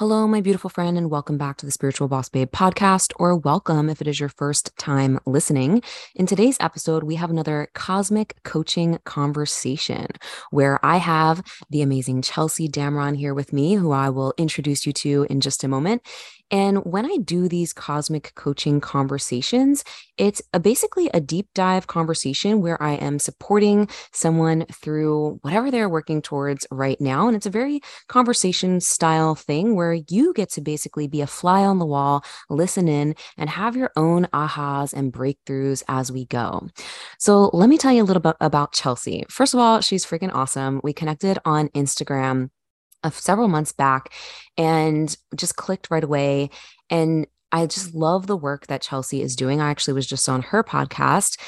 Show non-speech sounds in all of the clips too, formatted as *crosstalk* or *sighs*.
Hello, my beautiful friend, and welcome back to the Spiritual Boss Babe podcast, or welcome if it is your first time listening. In today's episode, we have another cosmic coaching conversation where I have the amazing Chelsy Damron here with me, who I will introduce you to in just a moment. And when I do these cosmic coaching conversations, it's a, basically a deep dive conversation where I am supporting someone through whatever they're working towards right now. And it's a very conversation style thing where you get to basically be a fly on the wall, listen in, and have your own ahas and breakthroughs as we go. So let me tell you a little bit about Chelsy. First of all, she's freaking awesome. We connected on Instagram uh, several months back and just clicked right away. And I just love the work that Chelsy is doing. I actually was just on her podcast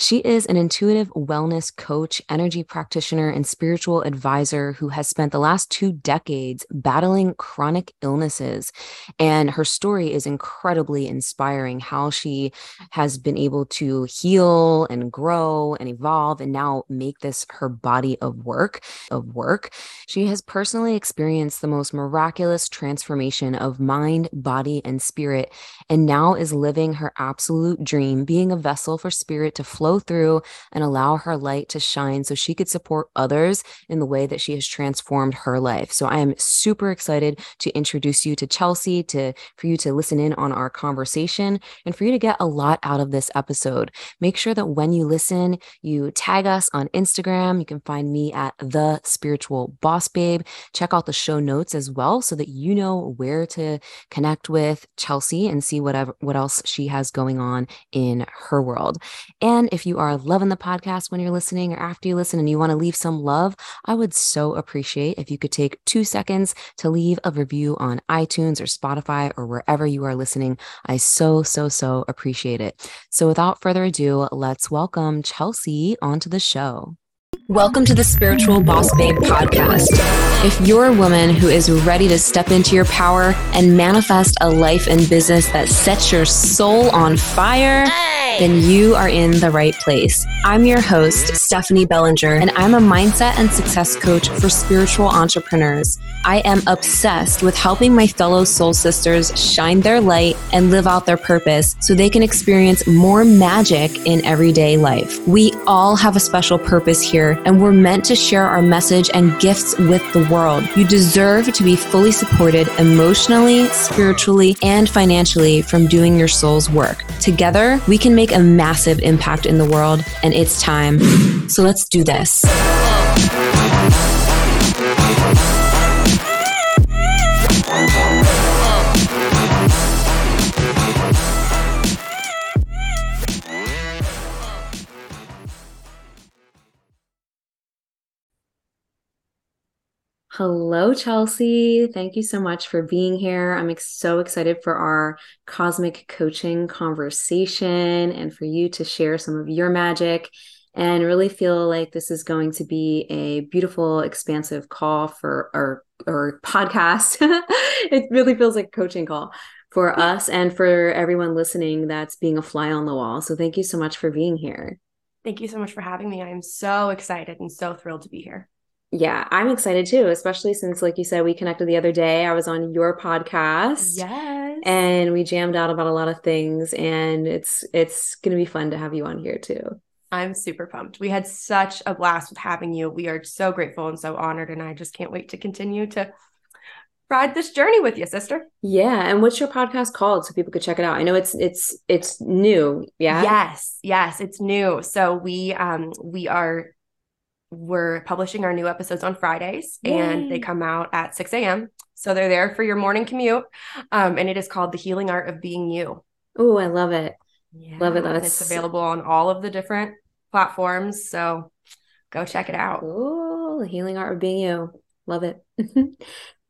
she is an intuitive wellness coach, energy practitioner, and spiritual advisor who has spent the last two decades battling chronic illnesses. And her story is incredibly inspiring how she has been able to heal and grow and evolve and now make this her body of work of work. She has personally experienced the most miraculous transformation of mind, body, and spirit, and now is living her absolute dream, being a vessel for spirit to flow flow through and allow her light to shine so she could support others in the way that she has transformed her life. So I am super excited to introduce you to Chelsy, to for you to listen in on our conversation and for you to get a lot out of this episode. Make sure that when you listen, you tag us on Instagram. You can find me at the spiritual boss babe. Check out the show notes as well so that you know where to connect with Chelsy and see whatever what else she has going on in her world. And if you are loving the podcast when you're listening or after you listen and you want to leave some love, I would so appreciate if you could take two seconds to leave a review on iTunes or Spotify or wherever you are listening. I so, so, so appreciate it. So without further ado, let's welcome Chelsy onto the show. Welcome to the Spiritual Boss Babe podcast. If you're a woman who is ready to step into your power and manifest a life and business that sets your soul on fire, then you are in the right place. I'm your host, Stephanie Bellinger, and I'm a mindset and success coach for spiritual entrepreneurs. I am obsessed with helping my fellow soul sisters shine their light and live out their purpose so they can experience more magic in everyday life. We all have a special purpose here, and we're meant to share our message and gifts with the world. You deserve to be fully supported emotionally, spiritually, and financially from doing your soul's work. Together, we can make make a massive impact in the world, and it's time. So let's do this. Hello, Chelsy. Thank you so much for being here. I'm ex- so excited for our cosmic coaching conversation and for you to share some of your magic and really feel like this is going to be a beautiful, expansive call for our, our podcast. *laughs* it really feels like a coaching call for us and for everyone listening that's being a fly on the wall. So thank you so much for being here. Thank you so much for having me. I'm so excited and so thrilled to be here. Yeah, I'm excited too, especially since, like you said, we connected the other day. I was on your podcast. Yes. And we jammed out about a lot of things. And it's it's gonna be fun to have you on here too. I'm super pumped. We had such a blast with having you. We are so grateful and so honored. And I just can't wait to continue to ride this journey with you, sister. Yeah. And what's your podcast called so people could check it out? I know it's it's it's new. Yeah. Yes. Yes, it's new. So we um we are we're publishing our new episodes on Fridays Yay. and they come out at 6 a.m. So they're there for your morning commute. Um, and it is called The Healing Art of Being You. Oh, I love it. Yeah, love it. That's it's available on all of the different platforms. So go check it out. Oh, The Healing Art of Being You. Love it. *laughs*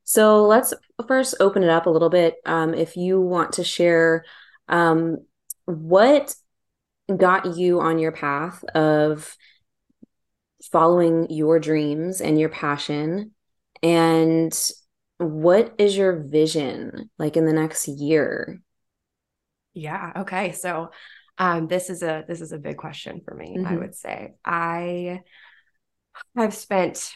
so let's first open it up a little bit. Um, if you want to share um, what got you on your path of following your dreams and your passion and what is your vision like in the next year yeah okay so um this is a this is a big question for me mm-hmm. i would say i have spent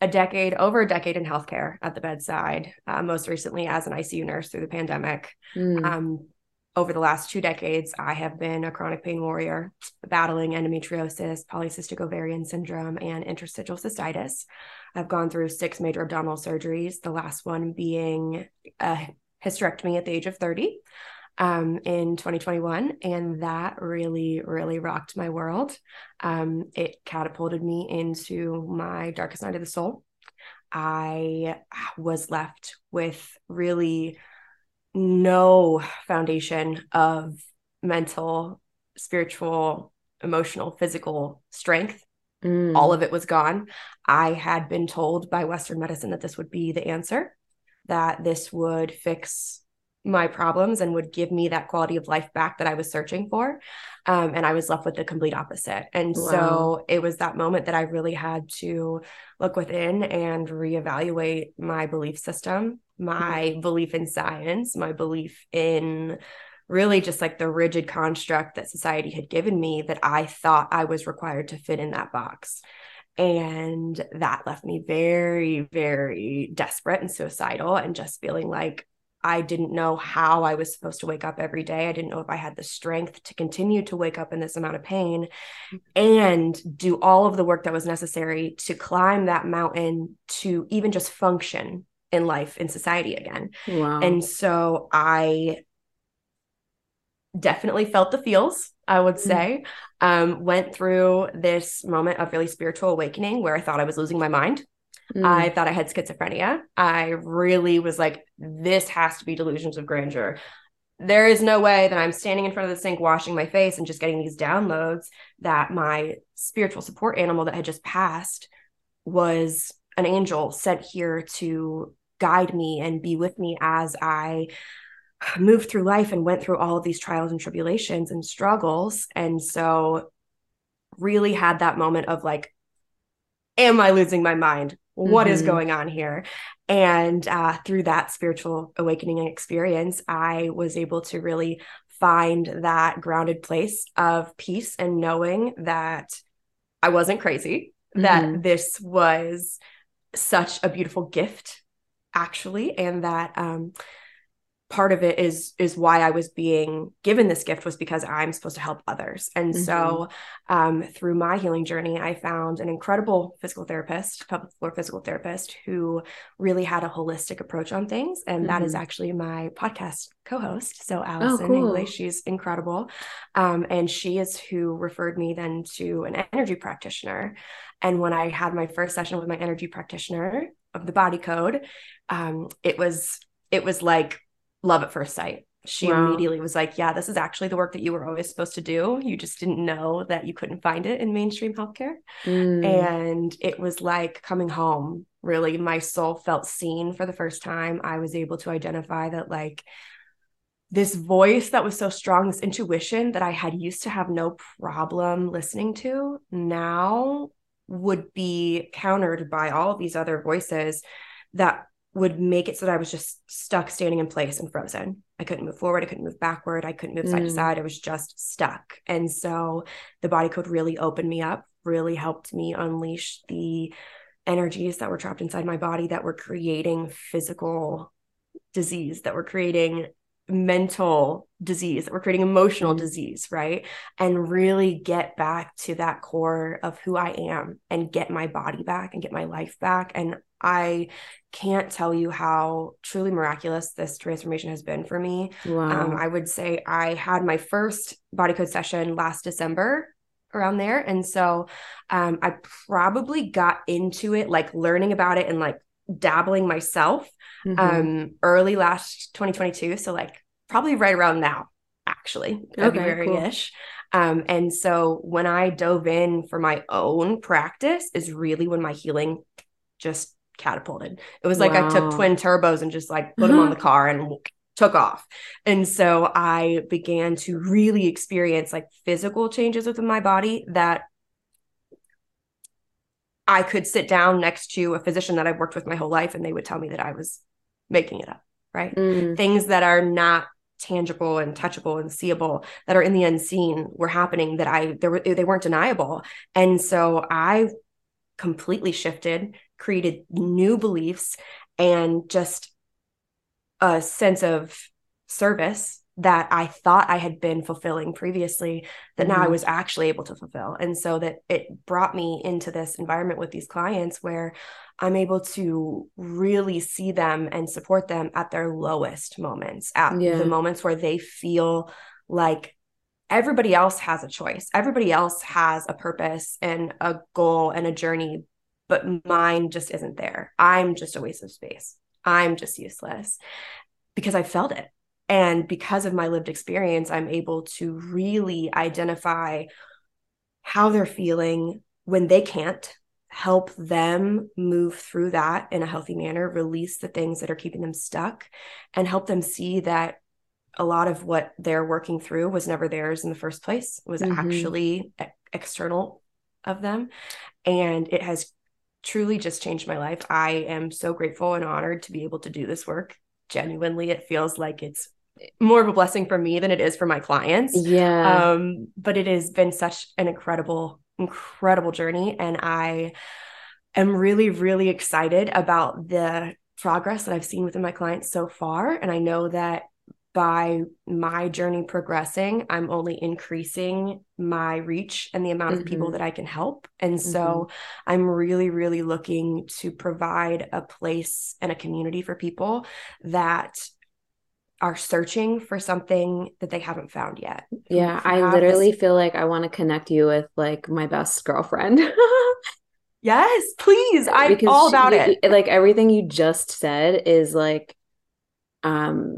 a decade, over a decade in healthcare at the bedside, uh, most recently as an ICU nurse through the pandemic. Mm. Um, over the last two decades, I have been a chronic pain warrior, battling endometriosis, polycystic ovarian syndrome, and interstitial cystitis. I've gone through six major abdominal surgeries, the last one being a hysterectomy at the age of 30 um, in 2021. And that really, really rocked my world. Um, it catapulted me into my darkest night of the soul. I was left with really no foundation of mental, spiritual, emotional, physical strength. Mm. All of it was gone. I had been told by Western medicine that this would be the answer, that this would fix my problems and would give me that quality of life back that I was searching for. Um, and I was left with the complete opposite. And wow. so it was that moment that I really had to look within and reevaluate my belief system, my mm-hmm. belief in science, my belief in really just like the rigid construct that society had given me that I thought I was required to fit in that box. And that left me very, very desperate and suicidal and just feeling like I didn't know how I was supposed to wake up every day. I didn't know if I had the strength to continue to wake up in this amount of pain and do all of the work that was necessary to climb that mountain to even just function in life in society again. Wow. And so I definitely felt the feels, I would mm. say. Mm-hmm. Um, went through this moment of really spiritual awakening where I thought I was losing my mind. Mm. I thought I had schizophrenia. I really was like, this has to be delusions of grandeur. There is no way that I'm standing in front of the sink, washing my face, and just getting these downloads that my spiritual support animal that had just passed was an angel sent here to guide me and be with me as I moved through life and went through all of these trials and tribulations and struggles. And so, really had that moment of like, am I losing my mind? What mm-hmm. is going on here? And uh, through that spiritual awakening and experience, I was able to really find that grounded place of peace and knowing that I wasn't crazy, mm-hmm. that this was such a beautiful gift, actually, and that um, part of it is is why I was being given this gift was because I'm supposed to help others. And mm-hmm. so um, through my healing journey, I found an incredible physical therapist, pelvic floor physical therapist, who really had a holistic approach on things. And mm-hmm. that is mm-hmm. actually my podcast co-host. So Allison oh, cool. English, she's incredible. Um, and she is who referred me then to an energy practitioner. And when I had my first session with my energy practitioner of the body code, um, it was it was like love at first sight. She wow. immediately was like, Yeah, this is actually the work that you were always supposed to do. You just didn't know that you couldn't find it in mainstream healthcare. Mm. And it was like coming home. Really, my soul felt seen for the first time. I was able to identify that, like, this voice that was so strong, this intuition that I had used to have no problem listening to, now would be countered by all these other voices that would make it so that I was just stuck standing in place and frozen. I couldn't move forward. I couldn't move backward. I couldn't move mm. side to mm. side. I was just stuck. And so the body code really opened me up, really helped me unleash the energies that were trapped inside my body that were creating physical disease, that were creating mental disease, that we're creating emotional mm-hmm. disease, right? And really get back to that core of who I am and get my body back and get my life back. And I can't tell you how truly miraculous this transformation has been for me. Um, wow. Um, I would say I had my first body code session last December around there. And so um, I probably got into it, like learning about it and like dabbling myself mm-hmm. um, early last 2022. So, like, probably right around now, actually, February ish. Cool. Um, and so when I dove in for my own practice, is really when my healing just catapulted. It was like wow. I took twin turbos and just like put them on the car and took off. And so I began to really experience like physical changes within my body that I could sit down next to a physician that I've worked with my whole life and they would tell me that I was making it up, right? Mm. Things that are not tangible and touchable and seeable that are in the unseen were happening that I there were they weren't deniable. And so I completely shifted, created new beliefs, and just a sense of service that I thought I had been fulfilling previously that mm-hmm. now I mm-hmm. was actually able to fulfill. And so that it brought me into this environment with these clients where I'm able to really see them and support them at their lowest moments, at yeah. the moments where they feel like everybody else has a choice. Everybody else has a purpose and a goal and a journey, but mine just isn't there. I'm just a waste of space. I'm just useless because I felt it. And because of my lived experience, I'm able to really identify how they're feeling when they can't, help them move through that in a healthy manner, release the things that are keeping them stuck, and help them see that a lot of what they're working through was never theirs in the first place, was mm-hmm. actually external of them. And it has truly just changed my life. I am so grateful and honored to be able to do this work. Genuinely, it feels like it's more of a blessing for me than it is for my clients. Yeah. Um, but it has been such an incredible, incredible journey. And I am really, really excited about the progress that I've seen within my clients so far. And I know that by my journey progressing, I'm only increasing my reach and the amount mm-hmm. of people mm-hmm. that I can help. And mm-hmm. so I'm really, really looking to provide a place and a community for people that are searching for something that they haven't found yet. Yeah, I literally this... feel like I want to connect you with like my best girlfriend. *laughs* yes, please. I'm because all about she, it. Like everything you just said is like um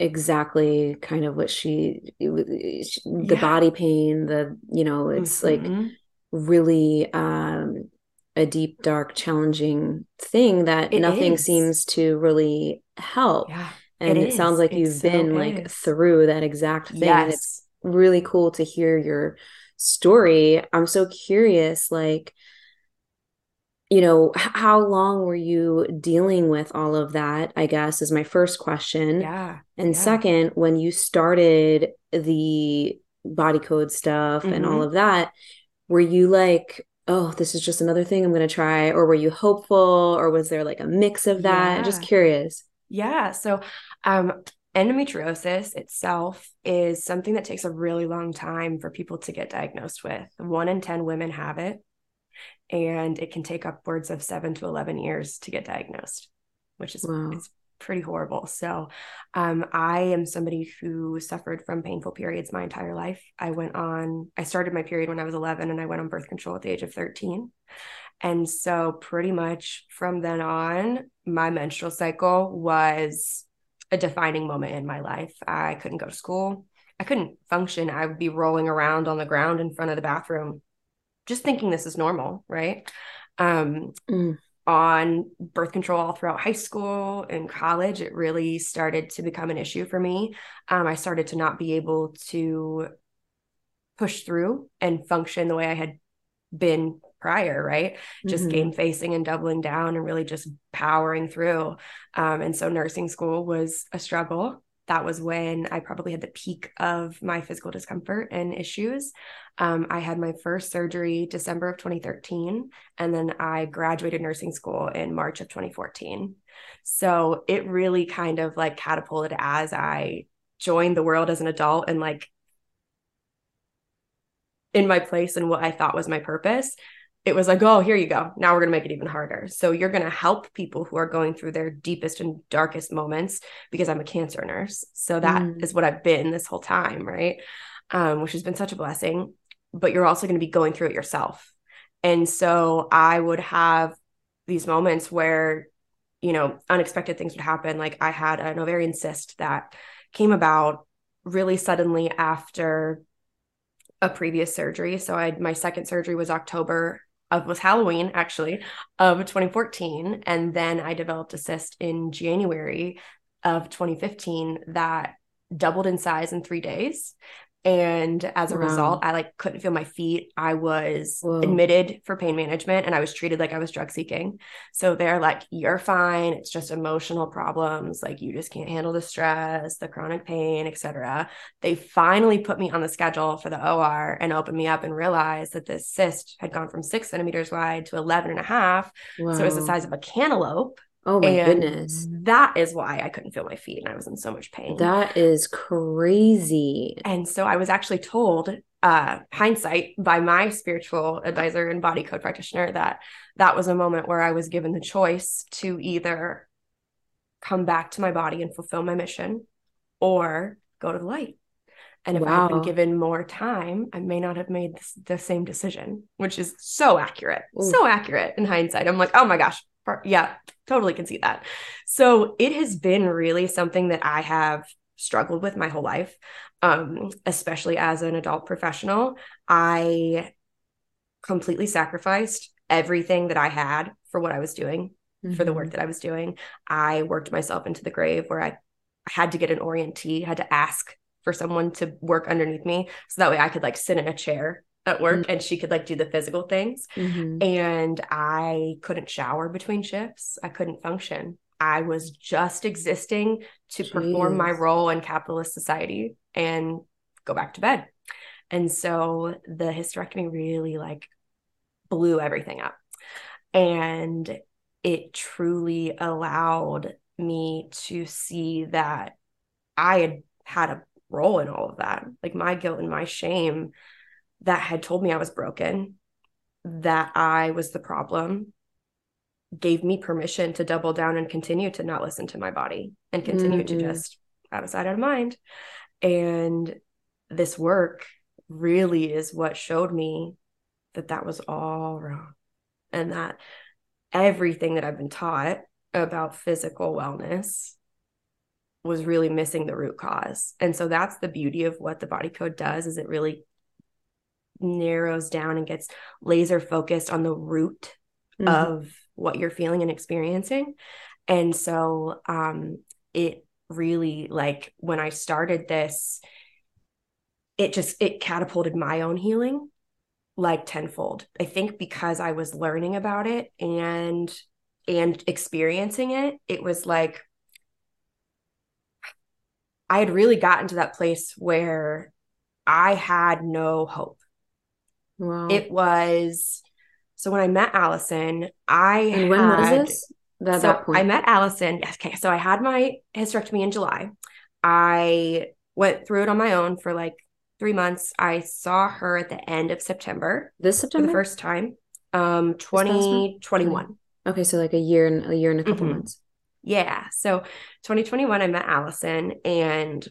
exactly kind of what she, the yeah. body pain, the you know, it's mm-hmm. like really um a deep dark challenging thing that it nothing is. seems to really help. Yeah and it, it sounds like you've so been like through that exact thing yes. and it's really cool to hear your story i'm so curious like you know how long were you dealing with all of that i guess is my first question yeah and yeah. second when you started the body code stuff mm-hmm. and all mm-hmm. of that were you like oh this is just another thing i'm going to try or were you hopeful or was there like a mix of that yeah. just curious yeah. So, um, endometriosis itself is something that takes a really long time for people to get diagnosed with. One in 10 women have it, and it can take upwards of seven to 11 years to get diagnosed, which is wow. it's pretty horrible. So, um, I am somebody who suffered from painful periods my entire life. I went on, I started my period when I was 11 and I went on birth control at the age of 13. And so, pretty much from then on, my menstrual cycle was a defining moment in my life. I couldn't go to school. I couldn't function. I would be rolling around on the ground in front of the bathroom, just thinking this is normal, right? Um, mm. On birth control all throughout high school and college, it really started to become an issue for me. Um, I started to not be able to push through and function the way I had been prior, right? Just mm-hmm. game facing and doubling down and really just powering through. Um, and so nursing school was a struggle. That was when I probably had the peak of my physical discomfort and issues. Um, I had my first surgery December of 2013, and then I graduated nursing school in March of 2014. So it really kind of like catapulted as I joined the world as an adult and like in my place and what I thought was my purpose, it was like, oh, here you go. Now we're going to make it even harder. So you're going to help people who are going through their deepest and darkest moments because I'm a cancer nurse. So that mm. is what I've been this whole time, right? Um, which has been such a blessing. But you're also going to be going through it yourself. And so I would have these moments where, you know, unexpected things would happen. Like I had an ovarian cyst that came about really suddenly after a previous surgery. So I my second surgery was October of was Halloween actually of 2014 and then I developed a cyst in January of 2015 that doubled in size in 3 days and as a wow. result i like couldn't feel my feet. I was Whoa. admitted for pain management and i was treated like i was drug seeking. So they're like you're fine. It's just emotional problems. Like you just can't handle the stress the chronic pain etc they finally put me on the schedule for the or and opened me up and realized that this cyst had gone from six centimeters wide to 11 and a half. Wow. so it was the size of a cantaloupe Oh my and goodness. That is why I couldn't feel my feet and I was in so much pain. That is crazy. And so I was actually told, uh, hindsight by my spiritual advisor and body code practitioner that that was a moment where I was given the choice to either come back to my body and fulfill my mission or go to the light. And if wow. I had been given more time, I may not have made this, the same decision, which is so accurate, Ooh. so accurate in hindsight. I'm like, oh my gosh, yeah, totally can see that. So it has been really something that I have struggled with my whole life, um, especially as an adult professional. I completely sacrificed everything that I had for what I was doing, mm-hmm. for the work mm-hmm. that I was doing. I worked myself into the grave where I had to get an orientee, had to ask for someone to work underneath me so that way I could like sit in a chair at work mm-hmm. and she could like do the physical things. Mm-hmm. And I couldn't shower between shifts. I couldn't function. I was just existing to Jeez. perform my role in capitalist society and go back to bed. And so the hysterectomy really like blew everything up. And it truly allowed me to see that I had had a role in all of that. Like my guilt and my shame that had told me I was broken, that I was the problem, gave me permission to double down and continue to not listen to my body and continue mm-hmm. to just out of sight, out of mind. And this work really is what showed me that that was all wrong and that everything that I've been taught about physical wellness was really missing the root cause. And so that's the beauty of what the body code does is it really narrows down and gets laser focused on the root mm-hmm. of what you're feeling and experiencing. And so um it really like when I started this it just it catapulted my own healing like tenfold. I think because I was learning about it and and experiencing it, it was like I had really gotten to that place where I had no hope. Wow. It was so when I met Allison, I and when had, was this? That, so that I met Allison. Okay, so I had my hysterectomy in July. I went through it on my own for like three months. I saw her at the end of September. This September, the first time, um, twenty twenty one. Okay, so like a year and a year and a couple mm-hmm. months. Yeah. So 2021, I met Allison, and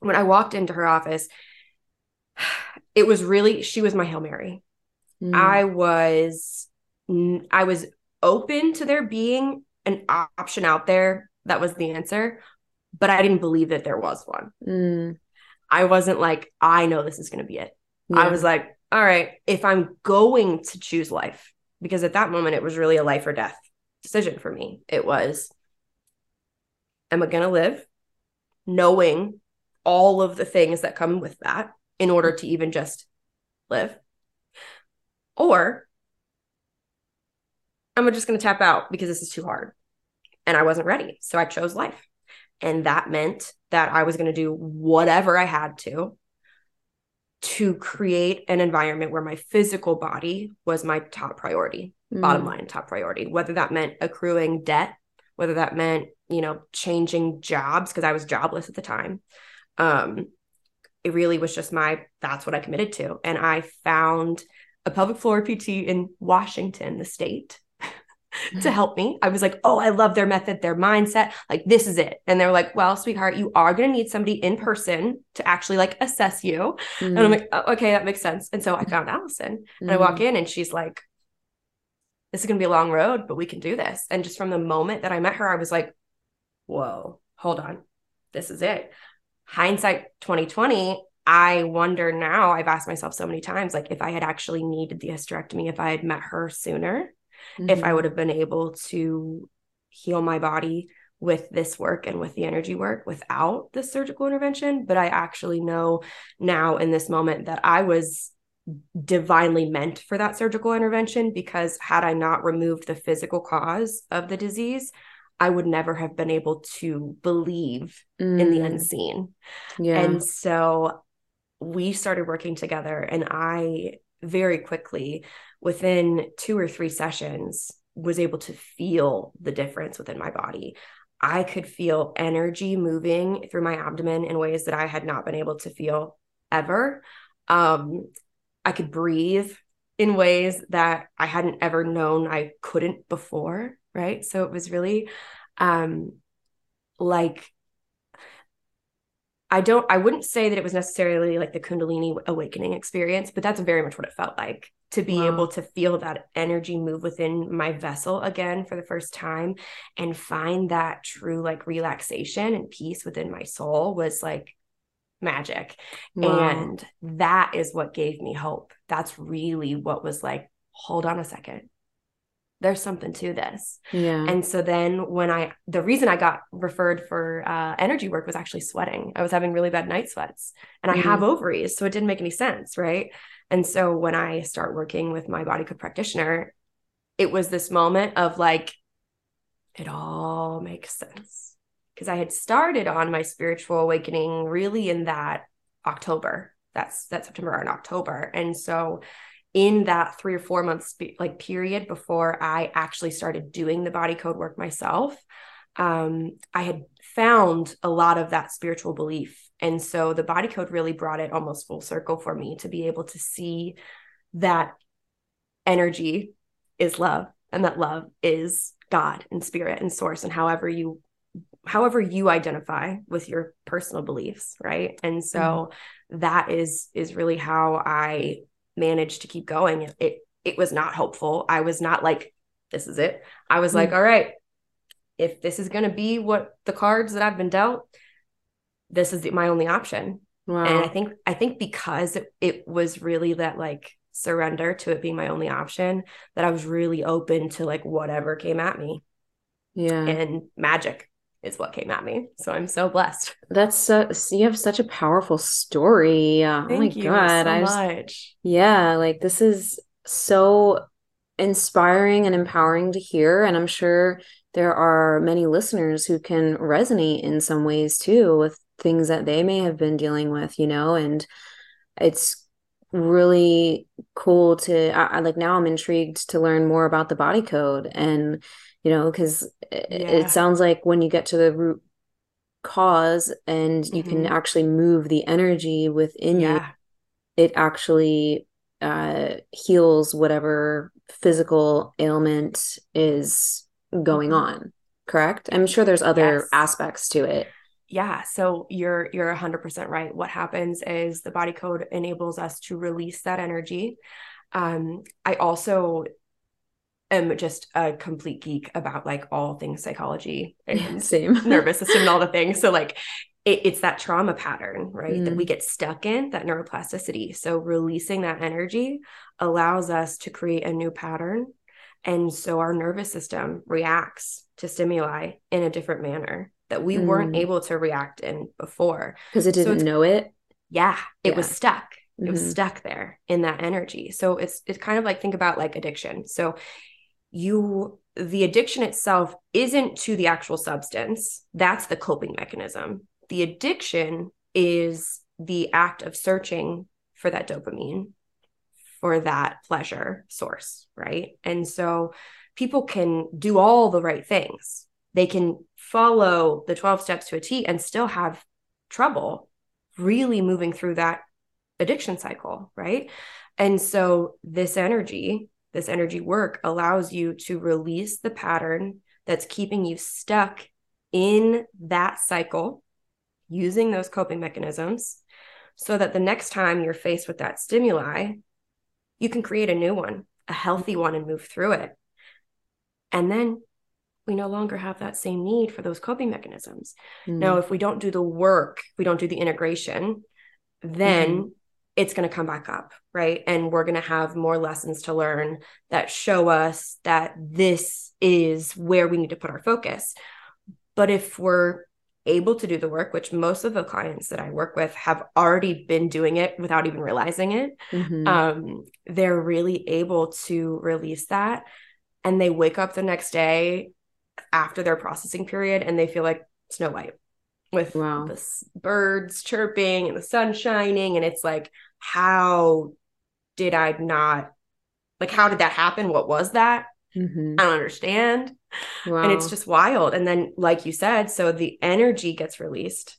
when I walked into her office, it was really she was my hail mary mm. i was i was open to there being an option out there that was the answer but i didn't believe that there was one mm. i wasn't like i know this is going to be it yeah. i was like all right if i'm going to choose life because at that moment it was really a life or death decision for me it was am i going to live knowing all of the things that come with that in order to even just live. Or I'm just going to tap out because this is too hard. And I wasn't ready. So I chose life. And that meant that I was going to do whatever I had to to create an environment where my physical body was my top priority, mm. bottom line, top priority, whether that meant accruing debt, whether that meant, you know, changing jobs because I was jobless at the time, um, it really was just my that's what I committed to. And I found a pelvic floor PT in Washington, the state, *laughs* to help me. I was like, oh, I love their method, their mindset. Like, this is it. And they're like, well, sweetheart, you are going to need somebody in person to actually like assess you. Mm-hmm. And I'm mm-hmm. like, oh, okay, that makes sense. And so I found Allison mm-hmm. and I walk mm-hmm. in and she's like, this is going to be a long road, but we can do this. And just from the moment that I met her, I was like, whoa, hold on. This is it hindsight 2020 i wonder now i've asked myself so many times like if i had actually needed the hysterectomy if i had met her sooner mm-hmm. if i mm-hmm. would have been able to heal my body with this work and with the energy work without the surgical intervention. But I actually know now in this moment that I was divinely meant for that surgical intervention because had I not removed the physical cause of the disease, I would never have been able to believe mm. in the mm. unseen. Yeah. And so we started working together, and I very quickly, within two or three sessions, was able to feel the difference within my body. I could feel energy moving through my abdomen in ways that I had not been able to feel ever. Um, I could breathe in ways that I hadn't ever known I couldn't before. Right. So it was really um, like, I don't, I wouldn't say that it was necessarily like the Kundalini awakening experience, but that's very much what it felt like to be wow. able to feel that energy move within my vessel again for the first time and find that true like relaxation and peace within my soul was like magic. Wow. And that is what gave me hope. That's really what was like, hold on a second. There's something to this. Yeah. And so then when I, the reason I got referred for uh, energy work was actually sweating. I was having really bad night sweats and I mm-hmm. have ovaries. So it didn't make any sense. Right. And so when I start working with my body code practitioner, it was this moment of like, it all makes sense because I had started on my spiritual awakening really in that October. That's that September and October. And so in that 3 or 4 months like period before I actually started doing the body code work myself, um, I had found a lot of that spiritual belief. And so the body code really brought it almost full circle for me to be able to see that energy is love and that love is God and spirit and source and however you however you identify with your personal beliefs right? And so mm-hmm. that is is really how i managed to keep going. It, it it was not hopeful i was not like this is it. I was mm-hmm. like all right if this is going to be what the cards that i've been dealt this is the, my only option. Wow. and i think i think because it, it was really that like surrender to it being my only option that i was really open to like whatever came at me. Yeah. And magic is what came at me. So I'm so blessed. That's so you have such a powerful story. Thank oh my you god, so I just, much. Yeah, like this is so inspiring and empowering to hear and I'm sure there are many listeners who can resonate in some ways too with things that they may have been dealing with, you know, and it's really cool to I, I like now I'm intrigued to learn more about the body code and you know because yeah. it, sounds like when you get to the root cause and you mm-hmm. can actually move the energy within yeah. you it actually uh, heals whatever physical ailment is going mm-hmm. on correct i'm sure there's other yes. aspects to it yeah so you're you're 100% right what happens is the body code enables us to release that energy um, i also am just a complete geek about like all things psychology and same *laughs* nervous system and all the things. So like it, it's that trauma pattern, right? Mm. That we mm. get stuck in that neuroplasticity. So releasing that energy allows us to create a new pattern. And so our nervous system reacts to stimuli in a different manner that we mm. weren't able to react in before. Because it didn't so know it. Yeah, it yeah. was stuck. It mm-hmm. was stuck there in that energy. So it's it's kind of like think about like addiction. So you the addiction itself isn't to the actual substance. That's the coping mechanism. The addiction is the act of searching for that dopamine for that pleasure source right? And so people can do all the right things. They can follow the 12 steps to a T and still have trouble really moving through that addiction cycle right? And so this energy this energy work allows you to release the pattern that's keeping you stuck in that cycle using those coping mechanisms so that the next time you're faced with that stimuli, you can create a new one, a healthy one, and move through it. And then we no longer have that same need for those coping mechanisms. Mm-hmm. Now, if we don't do the work, we don't do the integration, then mm-hmm it's going to come back up, right? And we're going to have more lessons to learn that show us that this is where we need to put our focus. But if we're able to do the work, which most of the clients that I work with have already been doing it without even realizing it, mm-hmm. um, they're really able to release that. And they wake up the next day after their processing period and they feel like Snow White with wow. the birds chirping and the sun shining. And it's like, how did I not, like, how did that happen? What was that? Mm-hmm. I don't understand. Wow. And it's just wild. And then, like you said, so the energy gets released,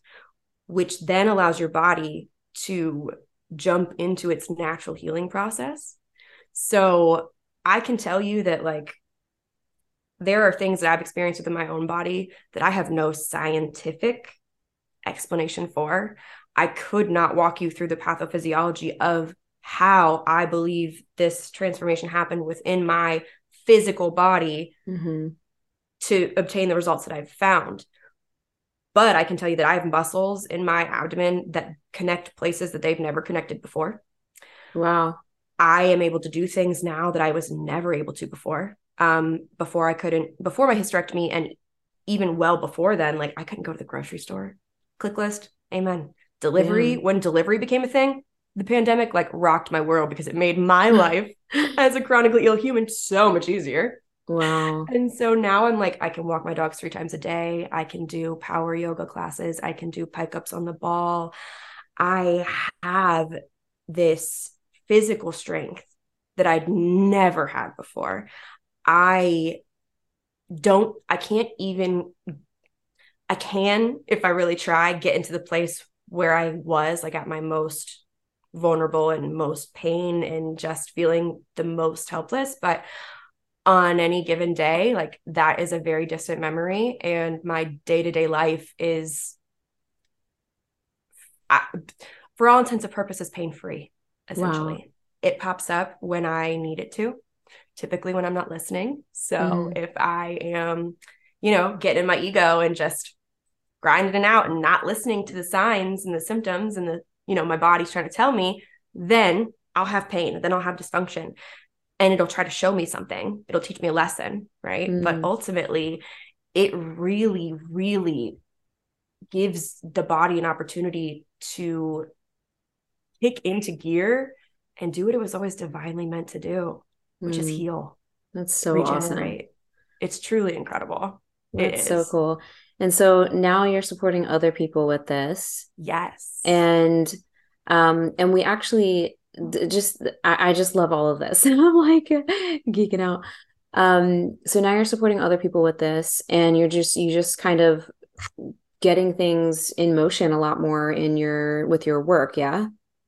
which then allows your body to jump into its natural healing process. So I can tell you that, like, there are things that I've experienced within my own body that I have no scientific explanation for. I could not walk you through the pathophysiology of how I believe this transformation happened within my physical body mm-hmm. to obtain the results that I've found. But I can tell you that I have muscles in my abdomen that connect places that they've never connected before. Wow. I am able to do things now that I was never able to before. Um, before I couldn't, before my hysterectomy, and even well before then, like I couldn't go to the grocery store. Click list, amen. Delivery, yeah. when delivery became a thing, the pandemic like rocked my world because it made my *laughs* life as a chronically ill human so much easier. Wow. And so now I'm like, I can walk my dogs three times a day. I can do power yoga classes. I can do pike ups on the ball. I have this physical strength that I'd never had before. I don't, I can't even, I can, if I really try, get into the place where I was like at my most vulnerable and most pain and just feeling the most helpless. But on any given day, like that is a very distant memory. And my day to day life is, for all intents and purposes, pain free, essentially. Wow. It pops up when I need it to, typically when I'm not listening. So mm. if I am, you know, getting in my ego and just grinding it out and not listening to the signs and the symptoms and the you know my body's trying to tell me then i'll have pain then i'll have dysfunction and it'll try to show me something it'll teach me a lesson right mm. but ultimately it really really gives the body an opportunity to kick into gear and do what it was always divinely meant to do which mm. is heal that's so regenerate. awesome it's truly incredible that's so cool and so now you're supporting other people with this. Yes. And um and we actually just I, I just love all of this. And *laughs* I'm like geeking out. Um so now you're supporting other people with this and you're just you just kind of getting things in motion a lot more in your with your work, yeah?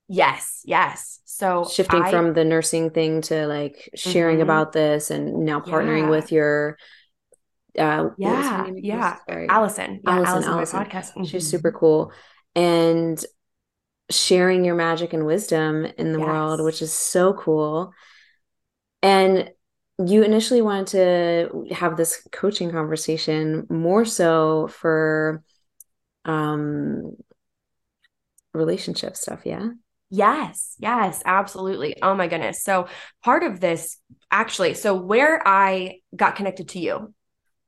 Yes, yes. So shifting I, from the nursing thing to like sharing mm-hmm. about this and now partnering yeah. with your uh, yeah, yeah, Allison, yeah, Allison, Allison, Allison. podcast. Mm-hmm. She's super cool, and sharing your magic and wisdom in the yes. world, which is so cool. And you initially wanted to have this coaching conversation more so for um relationship stuff, yeah? Yes, yes, absolutely. Oh my goodness. So, part of this actually, so where I got connected to you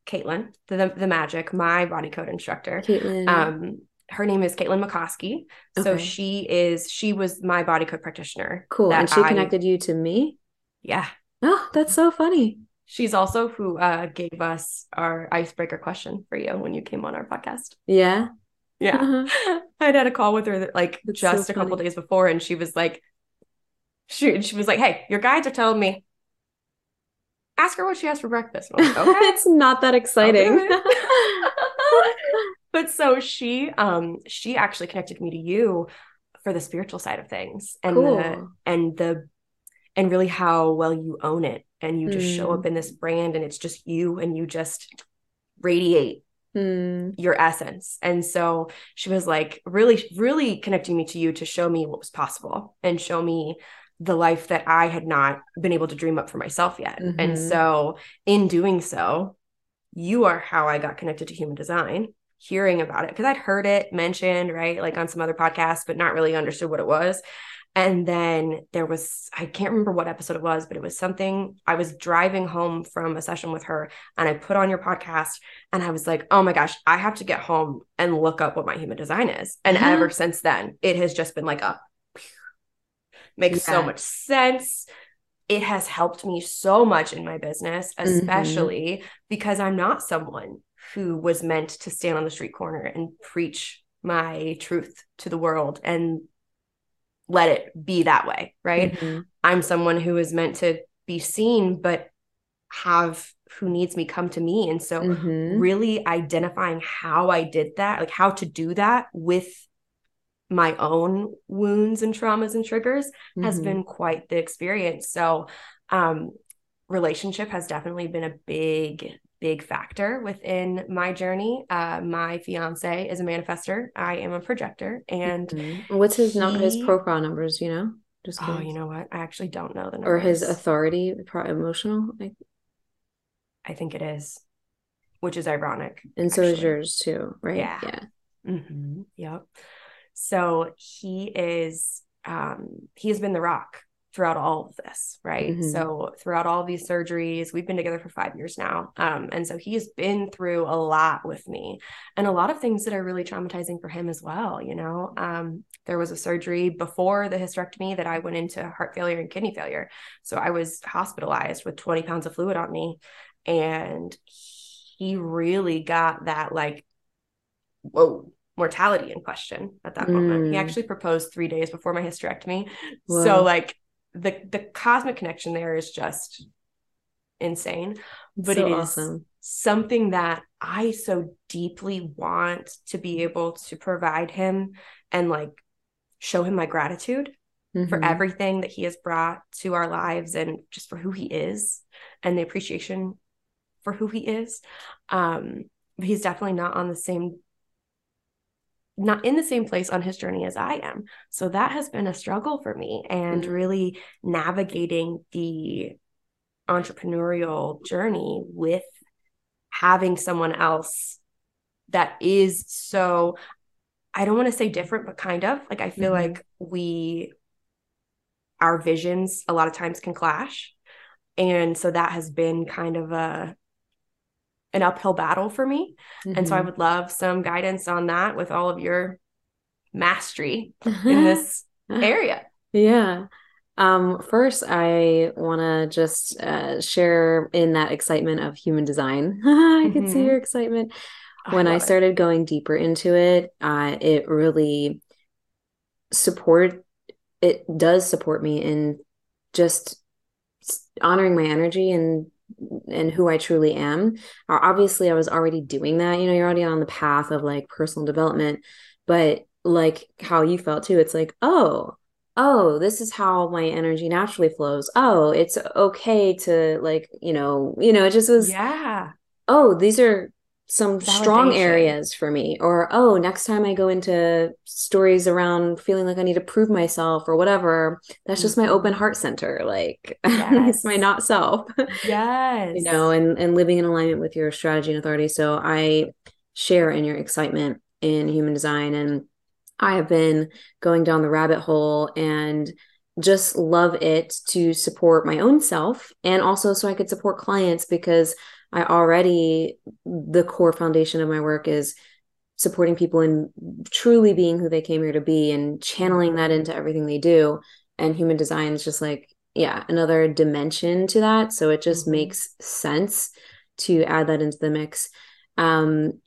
Caitlin, the, the magic, my body code instructor. Caitlin. Um, her name is Caitlin McCoskey. So okay. she is she was my body code practitioner. Cool. And she I, connected you to me? Yeah. Oh, that's so funny. She's also who uh, gave us our icebreaker question for you when you came on our podcast. Yeah. Yeah. Uh-huh. *laughs* I'd had a call with her that, like that's just so a couple days before, and she was like, she, she was like, Hey, your guides are telling me ask her what she has for breakfast. *laughs* Like, okay. it's not that exciting. *laughs* but so she um she actually connected me to you for the spiritual side of things and cool. the and the and really how well you own it and you just mm. show up hmm. in this brand and it's just you and you just radiate mm. your essence. And so she was like really really connecting me to you to show me what was possible and show me the life that I had not been able to dream up for myself yet. Mm-hmm. And so, in doing so, you are how I got connected to human design. hearing about it because I'd heard it mentioned, right? Like on some other podcasts, but not really understood what it was. And then there was, I can't remember what episode it was, but it was something I was driving home from a session with her and I put on your podcast and I was like, oh my gosh, I have to get home and look up what my human design is. And yeah. ever since then, it has just been like a makes yeah. so much sense. It has helped me so much in my business, mm-hmm. especially mm-hmm. because I'm not someone who was meant to stand on the street corner and preach my truth to the world and let it be that way, right? Mm-hmm. I'm someone who is meant to be seen, but have who needs me come to me. And so, mm-hmm. really identifying how I did that, like how to do that with my own wounds and traumas and triggers mm-hmm. has been quite the experience. So, um, relationship has definitely been a big big factor within my journey. Uh, my fiance is a manifestor. I am a projector, and mm-hmm. what's his he... number? His profile numbers? You know, just oh, you know what? I actually don't know the numbers. or his authority, emotional. Like, I think it is, which is ironic. And so is yours too, right? Yeah. Yeah. Mm-hmm. Yep. So he is. Um, he has been the rock throughout all of this, right? Mm-hmm. So throughout all these surgeries, we've been together for five years now. Um, and so he's been through a lot with me and a lot of things that are really traumatizing for him as well. You know, um, there was a surgery before the hysterectomy that I went into heart failure and kidney failure. So I was hospitalized with 20 pounds of fluid on me. And he really got that like, whoa, mortality in question at that mm. moment. He mm. actually proposed three days before my hysterectomy. Whoa. So like the the cosmic connection there is just insane but so it is awesome. something that i so deeply want to be able to provide him and like show him my gratitude mm-hmm. for everything that he has brought to our lives and just for who he is and the appreciation for who he is um but he's definitely not on the same not in the same place on his journey as I am. So that has been a struggle for me and mm-hmm. really navigating the entrepreneurial journey with having someone else that is so I don't want to say different but kind of like I feel mm-hmm. like we our visions a lot of times can clash and so that has been kind of a an uphill battle for me. Mm-hmm. And so I mm-hmm. would love some guidance on that with all of your mastery *laughs* in this area. Yeah. Um, first, I want to just uh, share in that excitement of human design. *laughs* I mm-hmm. can see your excitement. When I, I started it. going deeper into it, uh, it really support. It does support me in just honoring my energy and and who I truly am. Uh, obviously, I was already doing that. You know, you're already on the path of like personal development, but like how you felt too, it's like, oh, oh, this is how my energy naturally flows. Oh, it's okay to like, you know, you know, it just was, yeah. Oh, these are some Validation. strong areas for me or oh next time i go into stories around feeling like i need to prove myself or whatever that's just my open mm-hmm. heart center like yes. *laughs* it's my not self yes *laughs* you know and and living in alignment with your strategy and authority so i share in your excitement in human design and i have been going down the rabbit hole and just love it to support my own self and also so i could support clients because I already, the core foundation of my work is supporting people in truly being who they came here to be and channeling that into everything they do. And human design is just like, yeah, another dimension to that. So it just mm-hmm. makes sense to add that into the mix. Um,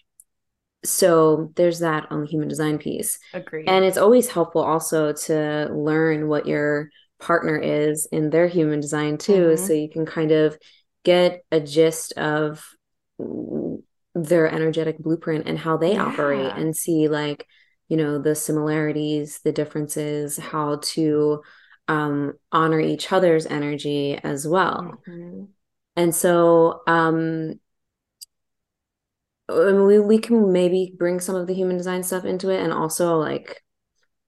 so there's that on the human design piece. Agreed. And it's always helpful also to learn what your partner is in their human design too. Mm-hmm. So you can kind of get a gist of their energetic blueprint and how they yeah. operate and see like you know the similarities the differences how to um honor each other's energy as well mm-hmm. and so um we we can maybe bring some of the human design stuff into it and also like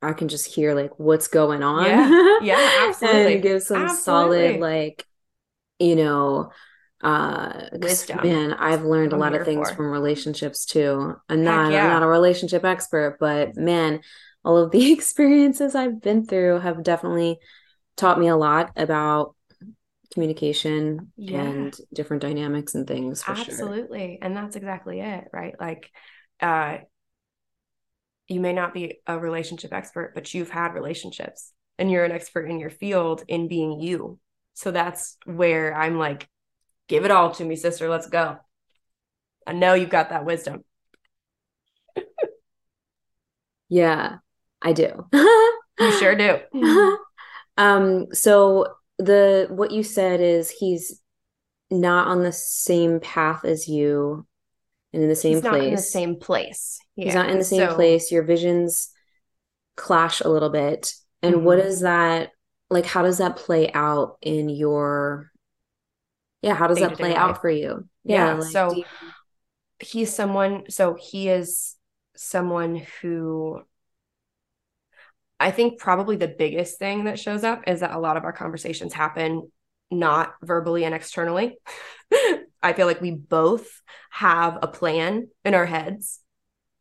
I can just hear like what's going on. Yeah, yeah *laughs* absolutely. and give some absolutely. solid like you know uh wisdom man i've learned a lot of things for. from relationships too i'm not yeah. i'm not a relationship expert but man all of the *laughs* experiences i've been through have definitely taught me a lot about communication yeah. and different dynamics and things absolutely sure. and that's exactly it right like uh you may not be a relationship expert but you've had relationships and you're an expert in your field in being you so that's where i'm like Give it all to me, sister. Let's go. I know you've got that wisdom. *laughs* yeah, I do. *laughs* you sure do. *laughs* um, so the what you said is he's not on the same path as you and in the same he's place. Not in the same place. Yeah. He's not in the same so... place. Your visions clash a little bit. And mm-hmm. what is that like how does that play out in your yeah how does that play out for you yeah, yeah like, so you... he's someone so he is someone who i think probably the biggest thing that shows up is that a lot of our conversations happen not verbally and externally *laughs* i feel like we both have a plan in our heads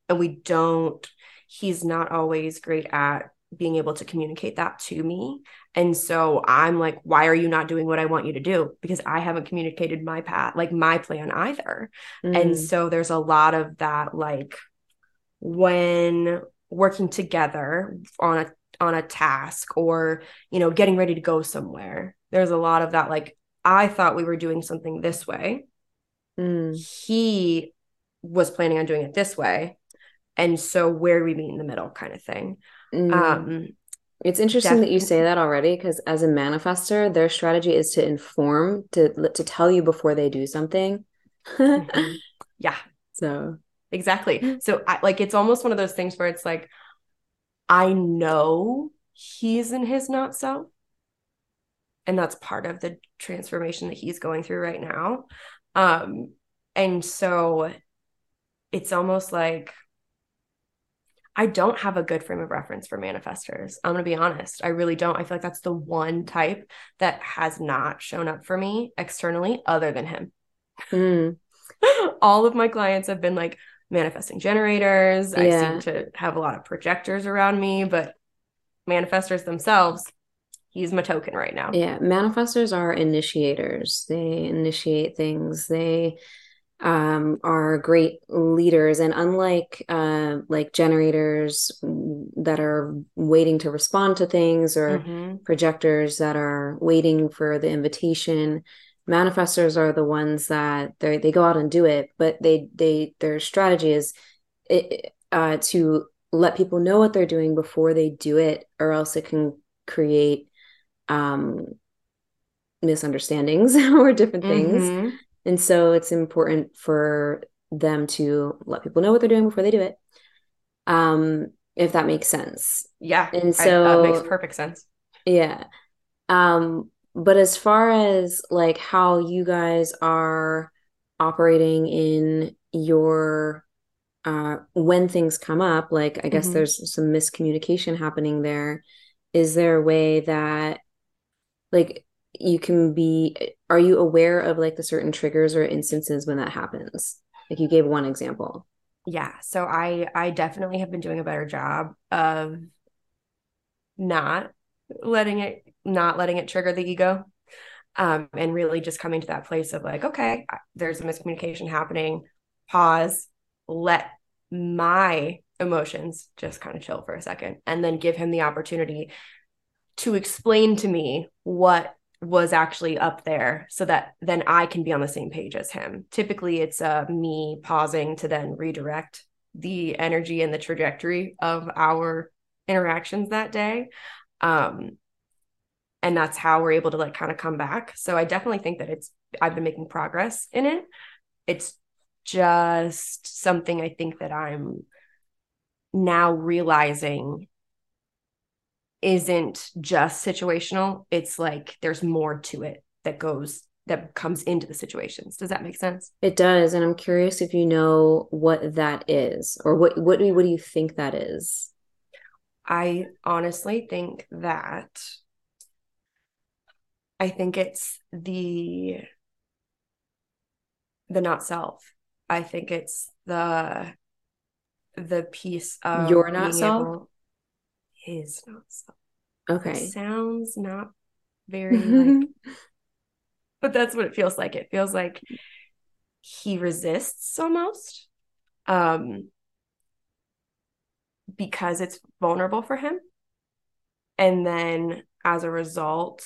and we don't he's not always great at being able to communicate that to me. And so I'm like, why are you not doing what I want you to do? Because I haven't communicated my path, like my plan either. Mm. And so there's a lot of that, like when working together on a on a task or you know getting ready to go somewhere there's a lot of that like i thought we were doing something this way mm. he was planning on doing it this way and so where do we meet in the middle kind of thing Mm. Um, it's interesting definitely. that you say that already because as a manifestor, their strategy is to inform, to to tell you before they do something. mm-hmm. Yeah. *laughs* So exactly. So I, like it's almost one of those things where it's like I know he's in his not so. And that's part of the transformation that he's going through right now. Um and so it's almost like I don't have a good frame of reference for manifestors. I'm going to be honest. I really don't. I feel like that's the one type that has not shown up for me externally other than him. Mm. *laughs* All of my clients have been like manifesting generators. Yeah. I seem to have a lot of projectors around me, but manifestors themselves, he's my token right now. Yeah, manifestors are initiators. They initiate things. They um, are great leaders and unlike uh, like generators that are waiting to respond to things or mm-hmm. projectors that are waiting for the invitation manifestors are the ones that they they go out and do it but they they their strategy is it, uh, to let people know what they're doing before they do it or else it can create um misunderstandings *laughs* or different things mm-hmm. And so it's important for them to let people know what they're doing before they do it. Um, if that makes sense. Yeah. And so I, that makes perfect sense. Yeah. Um, but as far as like how you guys are operating in your uh when things come up, like I guess mm-hmm. there's some miscommunication happening there. Is there a way that like you can be are you aware of like the certain triggers or instances when that happens? Like you gave one example. Yeah so i i definitely have been doing a better job of not letting it not letting it trigger the ego um and really just coming to that place of like okay there's a miscommunication happening. Pause let my emotions just kind of chill for a second and then give him the opportunity to explain to me what was actually up there so that then I can be on the same page as him. Typically, it's uh, me pausing to then redirect the energy and the trajectory of our interactions that day. Um, and that's how we're able to like kind of come back. So I definitely think that it's, I've been making progress in it. It's just something I think that I'm now realizing isn't just situational. It's like there's more to it that goes that comes into the situations. Does that make sense? It does, and I'm curious if you know what that is, or what what do you, what do you think that is? I honestly think that I think it's the the not self. I think it's the the piece of Your not self? able- his not self. Okay. It sounds not very like *laughs* but that's what it feels like. It feels like he resists almost. Um because it's vulnerable for him. And then as a result,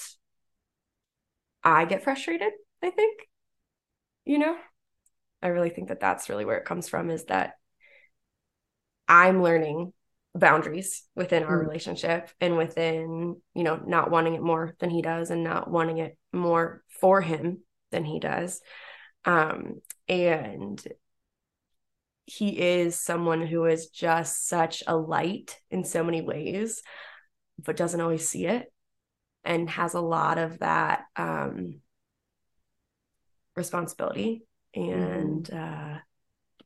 I get frustrated, I think. You know, I really think that that's really where it comes from is that I'm learning boundaries within our Mm. relationship and within, you know, not wanting it more than he does and not wanting it more for him than he does. Um, and he is someone who is just such a light in so many ways, but doesn't always see it and has a lot of that um, responsibility and uh,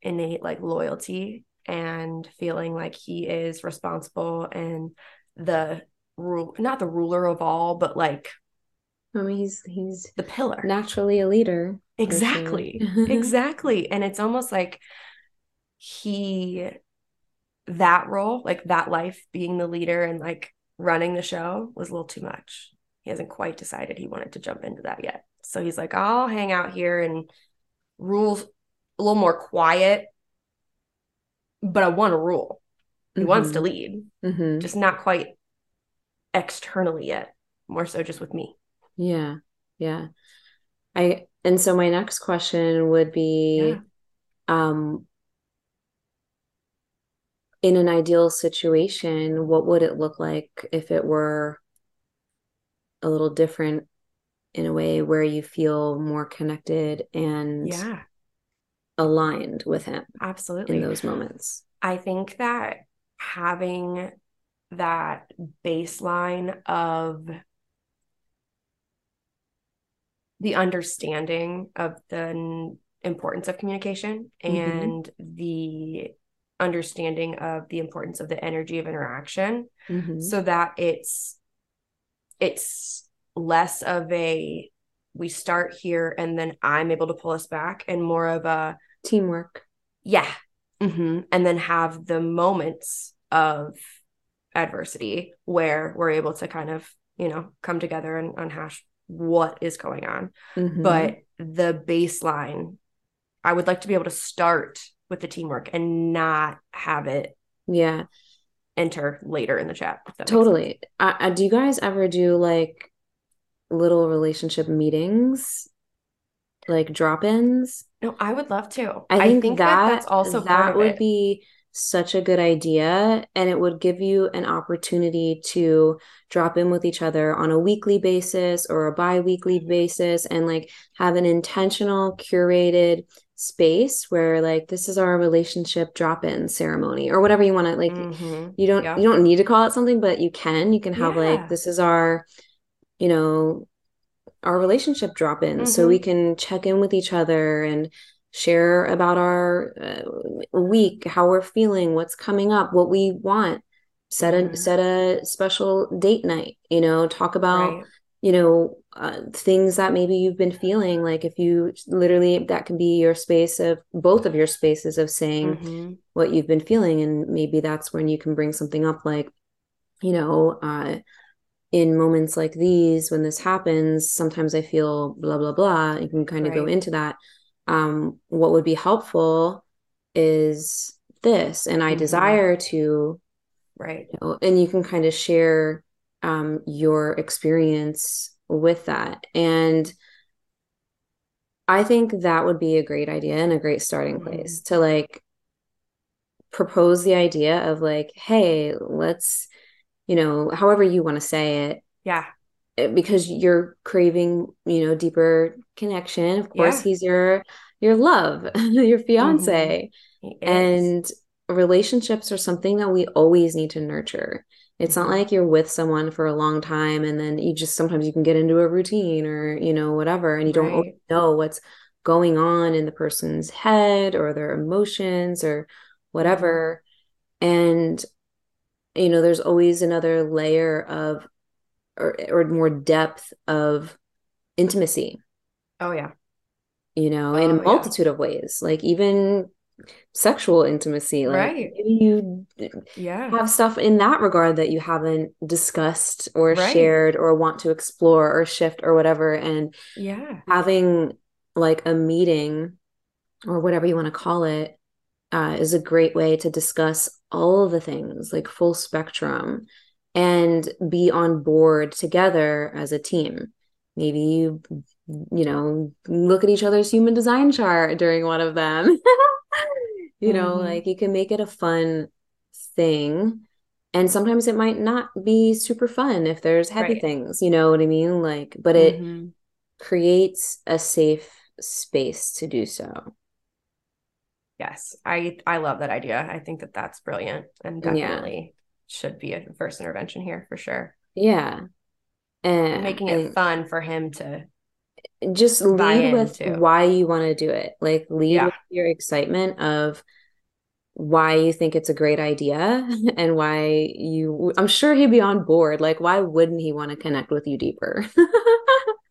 innate like loyalty and feeling like he is responsible and the rule not the ruler of all but like I mean, he's he's the pillar. naturally a leader. exactly. *laughs* Exactly. And it's almost like he that role like that life being the leader and like running the show was a little too much. He hasn't quite decided he wanted to jump into that yet. So he's like i'll hang out here and rule a little more quiet but i want to rule he wants to Mhm. lead Mhm. just not quite externally yet more so just with me Yeah. Yeah. I and so my next question would be Yeah. um in an ideal situation, what would it look like if it were a little different in a way where you feel more connected and yeah aligned with him absolutely in those moments? I think that having that baseline of the understanding of the importance of communication Mhm. and the understanding of the importance of the energy of interaction Mhm. so that it's it's less of a we start here and then I'm able to pull us back and more of a Teamwork. yeah. hmm And then have the moments of adversity where we're able to kind of, you know, come together and unhash what is going on. Mhm. But the baseline, I would like to be able to start with the teamwork and not have it yeah, enter later in the chat. if that makes sense. totally. I, I, do you guys ever do like little relationship meetings, like drop-ins? No, I would love to. I think, that, that's also that would be such a good idea, and it would give you an opportunity to drop in with each other on a weekly basis or a bi-weekly basis and like have an intentional, curated space where like this is our relationship drop-in ceremony or whatever you want to like Mhm. you don't Yeah. you don't need to call it something but you can you can have Yeah. like this is our you know our relationship drop in so we can check in with each other and share about our uh, week how we're feeling what's coming up what we want set a Mhm. set a special date night you know talk about Right. you know uh, things that maybe you've been feeling like if you literally that can be your space of both of your spaces of saying Mhm. what you've been feeling and maybe that's when you can bring something up like you know uh in moments like these when this happens sometimes i feel blah blah blah you can kind of go into that um what would be helpful is this and i Mhm. desire to Right. you know, and you can kind of share um your experience with that and i think that would be a great idea and a great starting Mhm. place to like propose the idea of like hey let's you know however you want to say it Yeah. eh, because you're craving you know deeper connection of course Yeah. he's your your love *laughs* your fiance is. and relationships are something that we always need to nurture it's not Mhm. like you're with someone for a long time and then you just sometimes you can get into a routine or you know whatever and you don't Right. know what's going on in the person's head or their emotions or whatever and you know there's always another layer of or, or more depth of intimacy Oh yeah. you know, in a Oh, yeah. multitude of ways, like even sexual intimacy. Like Right. you Yeah. have stuff in that regard that you haven't discussed or Right. shared or want to explore or shift or whatever. And Yeah. having like a meeting or whatever you want to call it uh, is a great way to discuss all of the things, like full spectrum, and be on board together as a team. Maybe you, you know, look at each other's human design chart during one of them. *laughs* You know, Mhm. like you can make it a fun thing. And sometimes it might not be super fun if there's heavy Right. things, you know what I mean? Like, but it Mhm. creates a safe space to do so. Yes, I I love that idea. I think that that's brilliant and Yeah. definitely should be a first intervention here for sure. Yeah. And And, making it and fun for him to just lead with why you want to do it. Like lead Yeah. with your excitement of why you think it's a great idea *laughs* and why you I'm sure he'd be on board. Like why wouldn't he want to connect with you deeper? *laughs*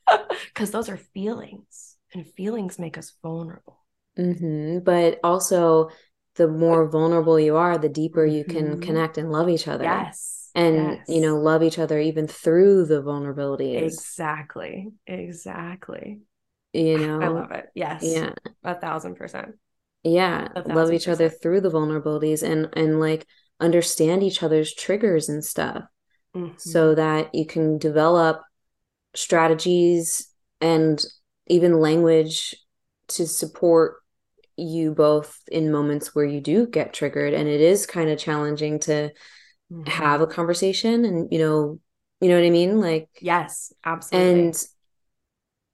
*laughs* because those are feelings and feelings make us vulnerable. Hmm But also the more vulnerable you are, the deeper you can Mhm. connect and love each other. Yes. And you know, love each other even through the vulnerabilities. Exactly. Exactly. You *sighs* know, I love it. Yes. Yeah. A thousand percent. Yeah. A Love thousand each other through the vulnerabilities and and like understand each other's triggers and stuff Mhm. so that you can develop strategies and even language to support you both in moments where you do get triggered and it is kind of challenging to have a conversation and you know you know what I mean like Yes, absolutely. and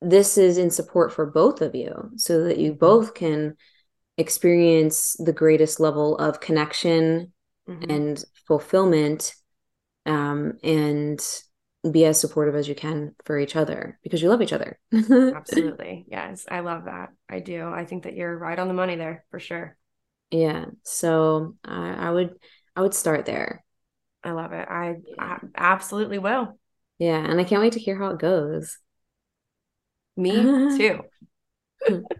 this is in support for both of you so that you Mhm. both can experience the greatest level of connection Mhm. and fulfillment um, and be as supportive as you can for each other because you love each other. *laughs* Absolutely. Yes, I love that. I do. I think that you're right on the money there for sure. Yeah. So I, I would I would start there. I love it. I, I absolutely will. Yeah. And I can't wait to hear how it goes. Me *laughs* too. *laughs*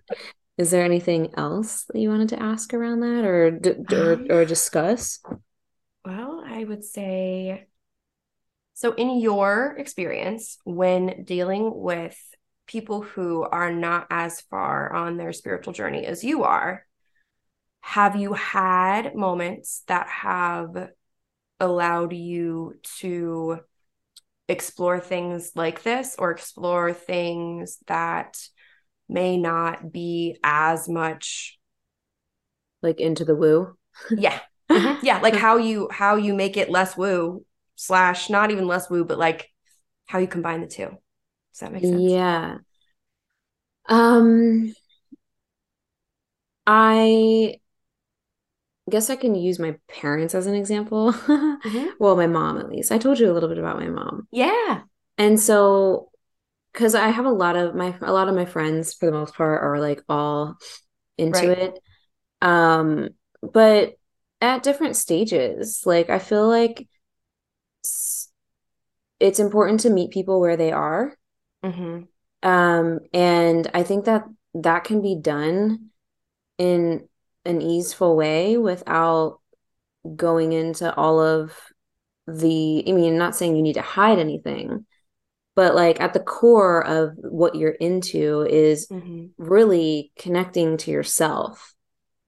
Is there anything else that you wanted to ask around that or or, Um, or discuss? *sighs* Well, I would say so in your experience when dealing with people who are not as far on their spiritual journey as you are, have you had moments that have allowed you to explore things like this or explore things that may not be as much Like into the woo? yeah *laughs* Mhm. yeah like how you how you make it less woo slash not even less woo but like how you combine the two does that make sense Yeah. Um, I guess I can use my parents as an example. *laughs* Mhm. Well, my mom at least. I told you a little bit about my mom. yeah And so, because I have a lot of my a lot of my friends for the most part are like all into Right. it. Um, but at different stages, like I feel like it's important to meet people where they are. hmm Um, and I think that that can be done in an easeful way without going into all of the, I mean, I'm not saying you need to hide anything, but like at the core of what you're into is hmm really connecting to yourself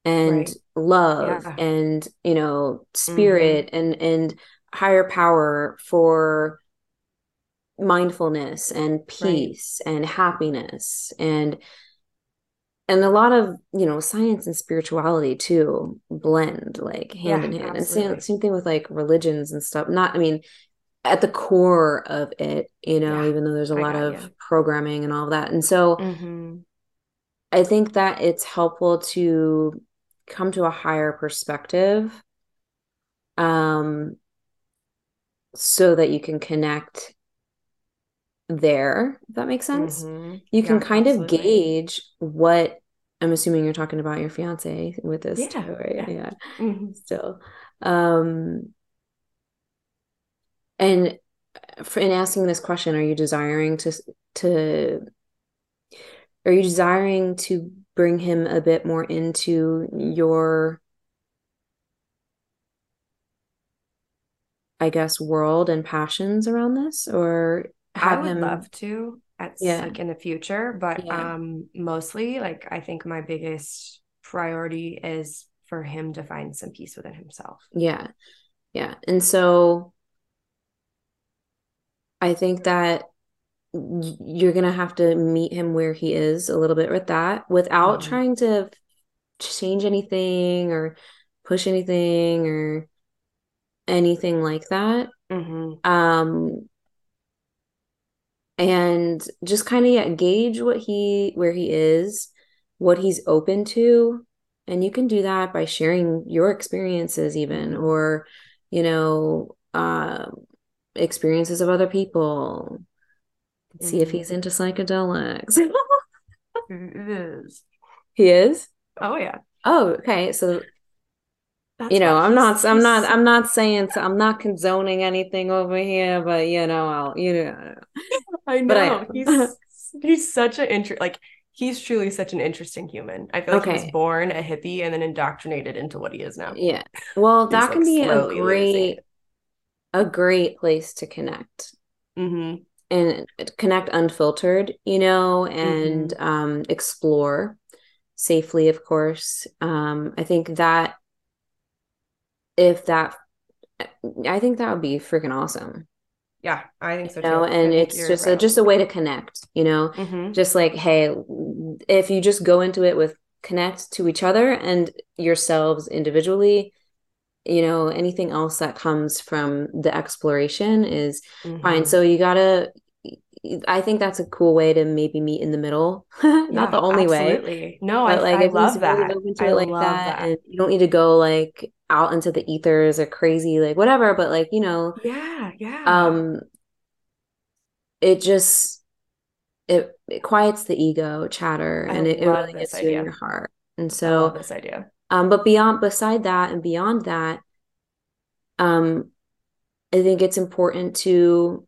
and Right. love Yeah. and, you know, spirit and and higher power for mindfulness and peace and happiness and and a lot of you know science and spirituality too blend like hand in Yeah, hand. And same, same thing with like religions and stuff. Not i mean at the core of it you know Yeah, even though there's a I lot of ya. programming and all of that. And so hmm i think that it's helpful to come to a higher perspective um so that you can connect there if that makes sense hmm you can Yeah, kind of gauge what I'm assuming you're talking about your fiance with this Yeah, yeah. Yeah, hmm still. Um, and for, in asking this question, are you desiring to to are you desiring to bring him a bit more into your I guess world and passions around this or I would him love to at yeah. like in the future, but yeah. um mostly like I think my biggest priority is for him to find some peace within himself. Yeah. Yeah. And so I think that you're going to have to meet him where he is a little bit with that without mm-hmm. trying to change anything or push anything or anything like that. Mm-hmm. Um, and just kind of yeah, gauge what he where he is, what he's open to, and you can do that by sharing your experiences, even or you know, uh, experiences of other people. Mm-hmm. See if he's mm-hmm. into psychedelics. *laughs* he is. He is. Oh yeah. Oh, okay. So that's you know, I'm not, I'm not, I'm not saying, I'm not condoning anything over here, but you know, I'll, you know, I know I he's *laughs* he's such an interest, like he's truly such an interesting human. I feel like okay. he was born a hippie and then indoctrinated into what he is now. Yeah, well, that can like be a great, a great place to connect. Mm-hmm. And connect unfiltered, you know, and mm-hmm. um, explore safely, of course. Um, I think that if that I think that would be freaking awesome. Yeah, I think so you know, And it's just a, just a way to connect, you know, mm-hmm. just like, hey, if you just go into it with connect to each other and yourselves individually, you know, anything else that comes from the exploration is mm-hmm. fine. So you gotta, I think that's a cool way to maybe meet in the middle. *laughs* Not yeah, the only absolutely. way. No, I, like, I love that. I like love that, that. And you don't need to go like out into the ethers or crazy, like whatever. But like you know, yeah, yeah. Um, it just it it quiets the ego chatter, I and it, it really gets idea. you in your heart. And so this idea. Um, but beyond beside that and beyond that, um, I think it's important to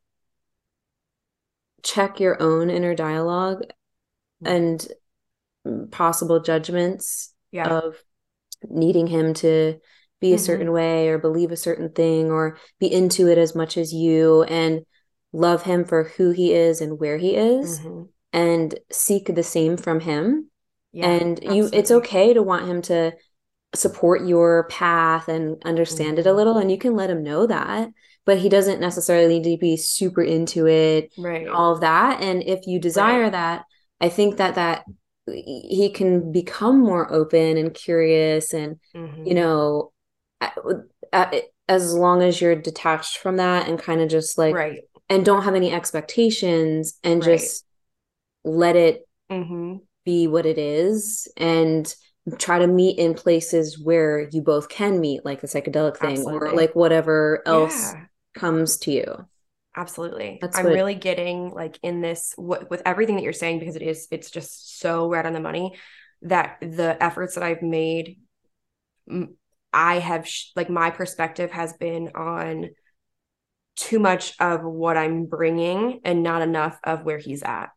check your own inner dialogue and possible judgments yeah. of needing him to be a mm-hmm. certain way or believe a certain thing or be into it as much as you and love him for who he is and where he is mm-hmm. and seek the same from him yeah, and absolutely. you it's okay to want him to support your path and understand mm-hmm. it a mm-hmm. little and you can let him know that but he doesn't necessarily need to be super into it right all of that and if you desire right. that i think that that he can become more open and curious and mm-hmm. you know as long as you're detached from that and kind of just like right and don't have any expectations and right. just let it mm-hmm. be what it is and try to meet in places where you both can meet like the psychedelic thing Absolutely. or like whatever else yeah comes to you absolutely That's i'm what... really getting like in this what, with everything that you're saying because it is it's just so right on the money that the efforts that i've made i have sh- like my perspective has been on too much of what i'm bringing and not enough of where he's at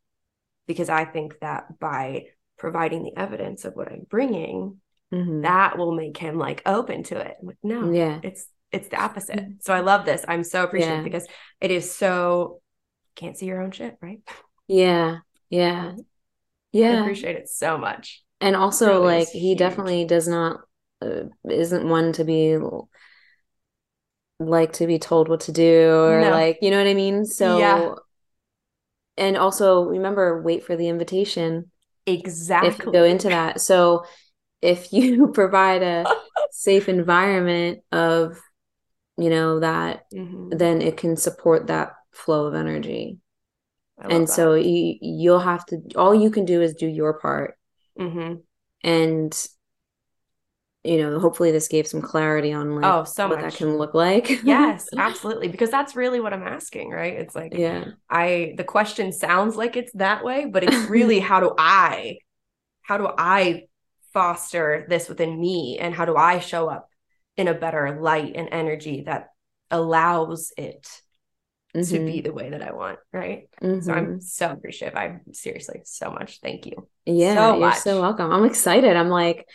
because i think that by providing the evidence of what i'm bringing mm-hmm. that will make him like open to it like, no yeah it's it's the opposite. So I love this. I'm so appreciative yeah. because it is so can't see your own shit, right? Yeah. Yeah. *laughs* Yeah. I appreciate it so much. And also really like he definitely does not isn't one to be like to be told what to do or no. like, you know what I mean? So yeah. and also remember wait for the invitation. Exactly. If you go into that. So if *laughs* you provide a *laughs* safe environment of you know that mm-hmm. then it can support that flow of energy and that. so you you'll have to all you can do is do your part mm-hmm. and you know hopefully this gave some clarity on like oh so what much. that can look like yes *laughs* absolutely because that's really what i'm asking right it's like yeah i the question sounds like it's that way but it's *laughs* really how do i how do i foster this within me and how do i show up in a better light and energy that allows it mm-hmm. to be Mm-hmm. the way that I want. Right. So Mhm. I'm so appreciative. I'm seriously so much. Thank you. yeah, so you're so welcome. I'm excited. I'm like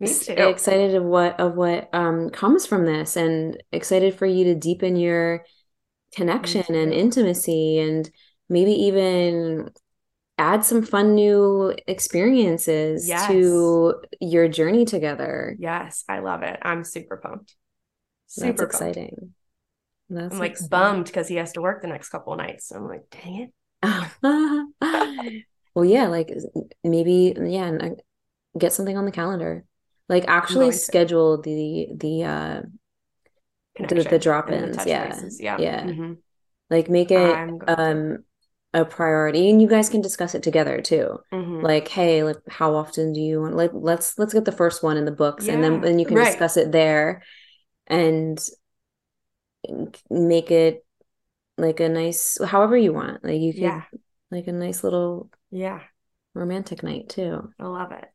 Me too. excited of what of what um comes from this and excited for you to deepen your connection and intimacy and maybe even add some fun new experiences Yes. to your journey together. Yes, I love it. I'm super pumped. That's Super pumped. exciting. That's I'm like exciting. bummed because he has to work the next couple of nights. I'm like, dang it. *laughs* well, yeah, like maybe yeah, and get something on the calendar. Like actually going to. schedule the the uh the, the drop-ins. and the touch yeah. Yeah. Yeah. Mhm. Like make it I'm um a priority and you guys can discuss it together too. Mhm. Like, hey, like how often do you want like let's let's get the first one in the books and then Yeah, then you can right. discuss it there and make it like a nice however you want. Like you could Yeah. like a nice little Yeah. romantic night too. I love it.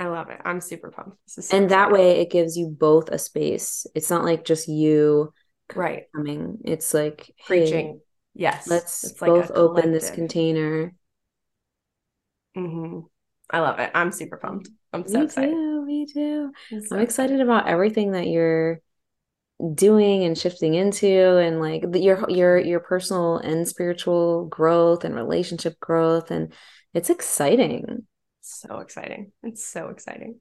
I love it. I'm super pumped. So And that way it gives you both a space. It's not like just you right. coming. It's like hey, Preaching. Yes. let's It's like both open this container. Mhm. I love it. I'm super pumped. I'm so me excited. too, me too. I'm so I'm excited about everything that you're doing and shifting into and like the, your your your personal and spiritual growth and relationship growth and it's exciting. So exciting. It's so exciting.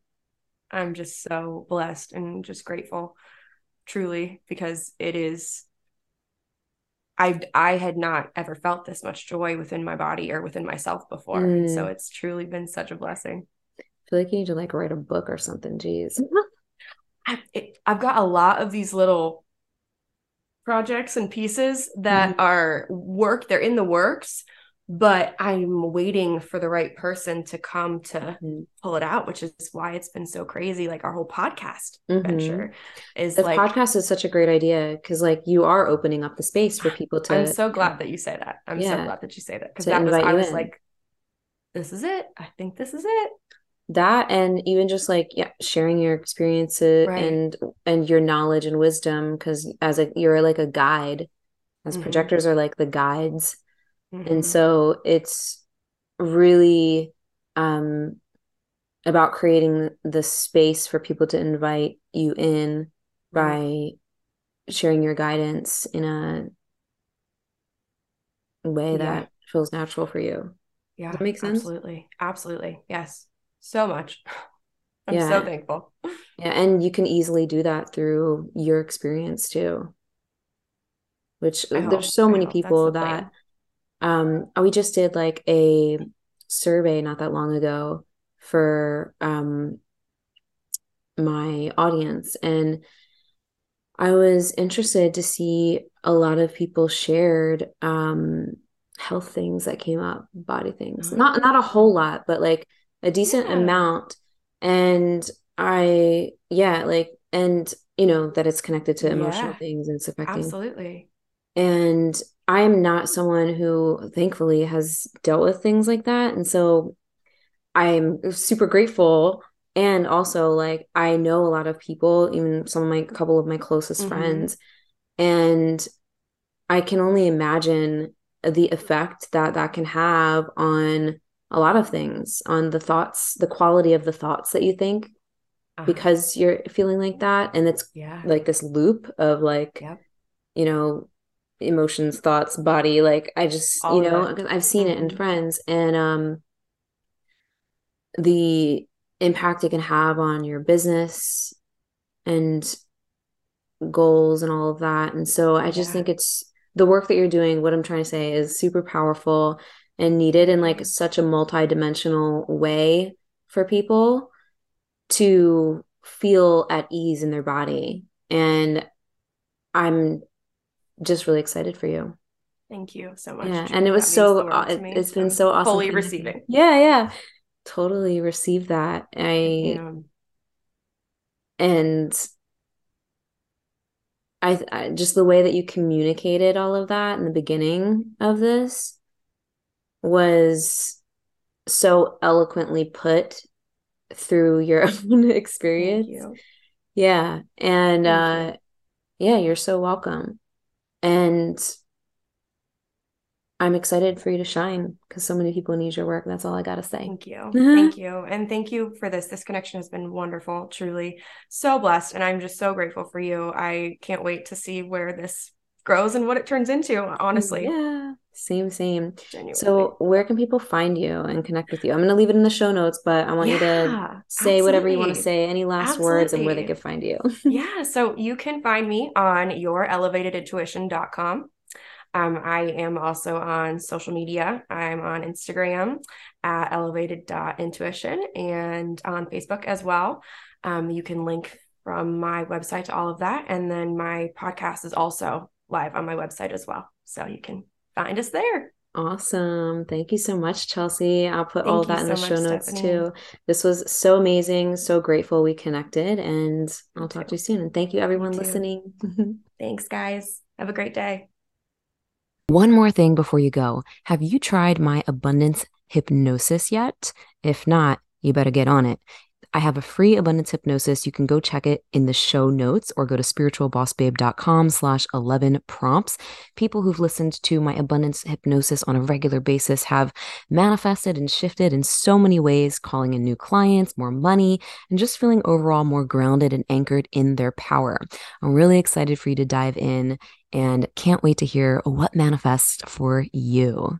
I'm just so blessed and just grateful, truly, because it is. I I had not ever felt this much joy within my body or within myself before, and so Mm. it's truly been such a blessing. I feel like you need to like write a book or something. Jeez. *laughs* I've, it, I've got a lot of these little projects and pieces that Mhm. are work. They're in the works, but I'm waiting for the right person to come to Mhm. pull it out, which is why it's been so crazy. Like our whole podcast Mhm. venture is The like. podcast is such a great idea because like you are opening up the space for *sighs* people to I'm so glad that you say that. I'm so glad that you say that because that was I was in. like, this is it. I think this is it. that and even just like yeah sharing your experiences Right. and and your knowledge and wisdom because as a you're like a guide as Mhm. projectors are like the guides Mhm. and so it's really um about creating the space for people to invite you in Right. by sharing your guidance in a way Yeah. that feels natural for you yeah, that make sense? Absolutely, absolutely, yes, so much. *laughs* I'm Yeah. so thankful. *laughs* Yeah, and you can easily do that through your experience too. Which I hope- there's so I many hope people the that. Um we just did like a survey not that long ago for um my audience and I was interested to see a lot of people shared um health things that came up, body things. Not not a whole lot, but like a decent. Yeah. amount. And I yeah, like and you know that it's connected to emotional Yeah. things and it's affecting Absolutely, and I am not someone who thankfully has dealt with things like that. And so I'm super grateful. And also, like, I know a lot of people, even some of my couple of my closest Mhm. friends, and I can only imagine the effect that that can have on a lot of things, on the thoughts, the quality of the thoughts that you think Uh-huh. because you're feeling like that. And it's yeah, like this loop of like Yep. you know emotions thoughts body like i just All you know i've seen it in Mhm. friends and um the impact it can have on your business and goals and all of that and so i just Yeah. think it's the work that you're doing what i'm trying to say is super powerful and needed in like such a multi-dimensional way for people to feel at ease in their body and i'm just really excited for you Thank you so much. yeah Julie. and it was means so the world to it, it's been so awesome Fully receiving. yeah yeah totally received that i Um, and I, I just the way that you communicated all of that in the beginning of this was so eloquently put through your *laughs* own experience you. yeah and Thank uh yeah you're so welcome and I'm excited for you to shine because so many people need your work. That's all I got to say. Thank you. *laughs* thank you. And thank you for this. This connection has been wonderful, truly so blessed. And I'm just so grateful for you. I can't wait to see where this grows and what it turns into, honestly. Yeah. Same, same. Genuinely. So, where can people find you and connect with you? I'm going to leave it in the show notes, but I want yeah, you to say absolutely. whatever you want to say, any last absolutely. words, and where they can find you. *laughs* yeah. So, you can find me on yourelevatedintuition.com. Um, I am also on social media. I'm on Instagram at elevated.intuition and on Facebook as well. Um, you can link from my website to all of that. And then my podcast is also live on my website as well. So you can find us there. Awesome. Thank you so much, Chelsy. I'll put Thank all that in so the show much, notes Stephanie. too. This was so amazing. So grateful we connected, and I'll talk to you soon. And thank you, everyone listening. *laughs* Thanks, guys. Have a great day. One more thing before you go Have you tried my abundance hypnosis yet? If not, you better get on it. I have a free abundance hypnosis. You can go check it in the show notes or go to spiritualbossbabe.com slash 11 prompts. People who've listened to my abundance hypnosis on a regular basis have manifested and shifted in so many ways, calling in new clients, more money, and just feeling overall more grounded and anchored in their power. I'm really excited for you to dive in and can't wait to hear what manifests for you.